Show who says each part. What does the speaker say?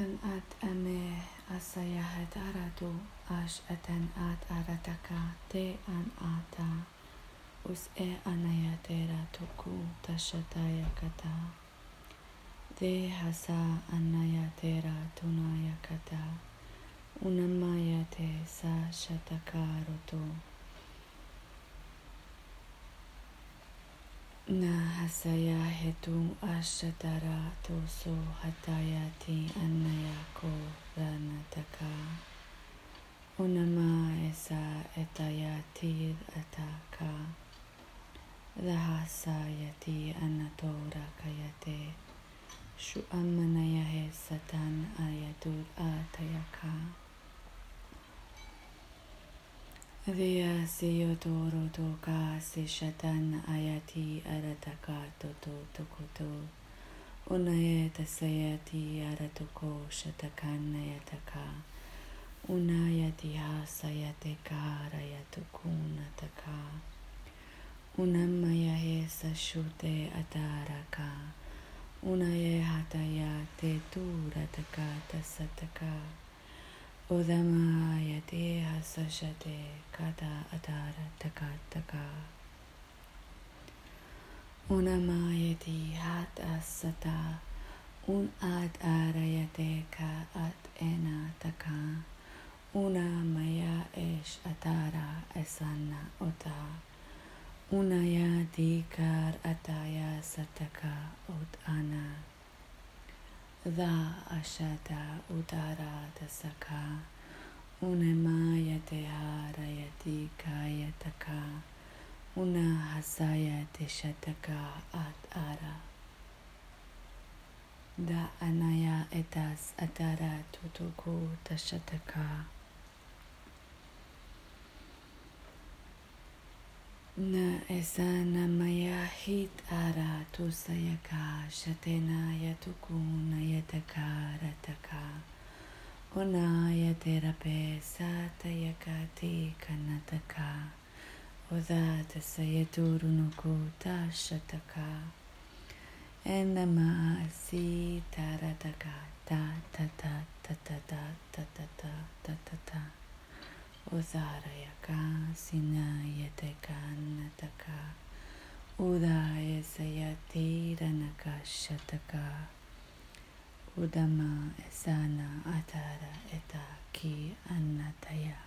Speaker 1: At ame asayahat aratu ash eten at arataka te an ata us e anayatera tuku tashataya kata. De hasa anayatera tunaya kata. Unamayate sa shatakaroto. Na hasaya hetu ashatara toso hatayati anayako ranataka. Unama esa etayati ataka. Rahasayati anatora kayate. Shu amanayahe satan ayatur atayaka. Via siyotoro toka si shatan ayati arataka toto tokoto. Unaye tasayati aratoko shatakan ayataka. Unayati hasayate karayatukunataka. Unamaya hesa shute ataraka. Unaye hataya te turataka tasataka. Udamayate hasashate kata atara takataka. Unamayati hat asata un ad arayate ka at ena taka. Una maya es atara esanna ota. Unayati kar ataya sataka ot Dha ashata udarada saka unemayate harayati kayataka unahasayate shataka at ara. Da anaya etas atara tutuku tashataka. Na esa namaya hit ara tusayaka shatena yatuku nayataka rataka. Ona yaterape satayaka ti kanataka. Oda tasayaturunoko tashataka. Enama si tarataka ta ta ta ta ta ta ta ta ta ta ta ta. सिनायतकान्नतक उदायसयतीरनका शतका उदमा एसाना अथार एता की अन्नतया